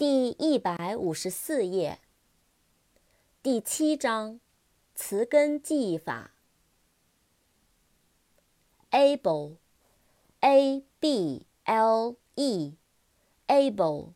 第一百五十四页，第七章，词根记忆法。able，a b l e，able，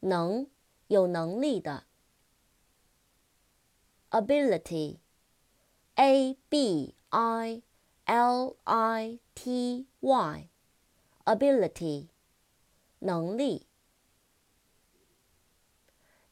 能，有能力的。ability，a b i l i t y，ability，能力。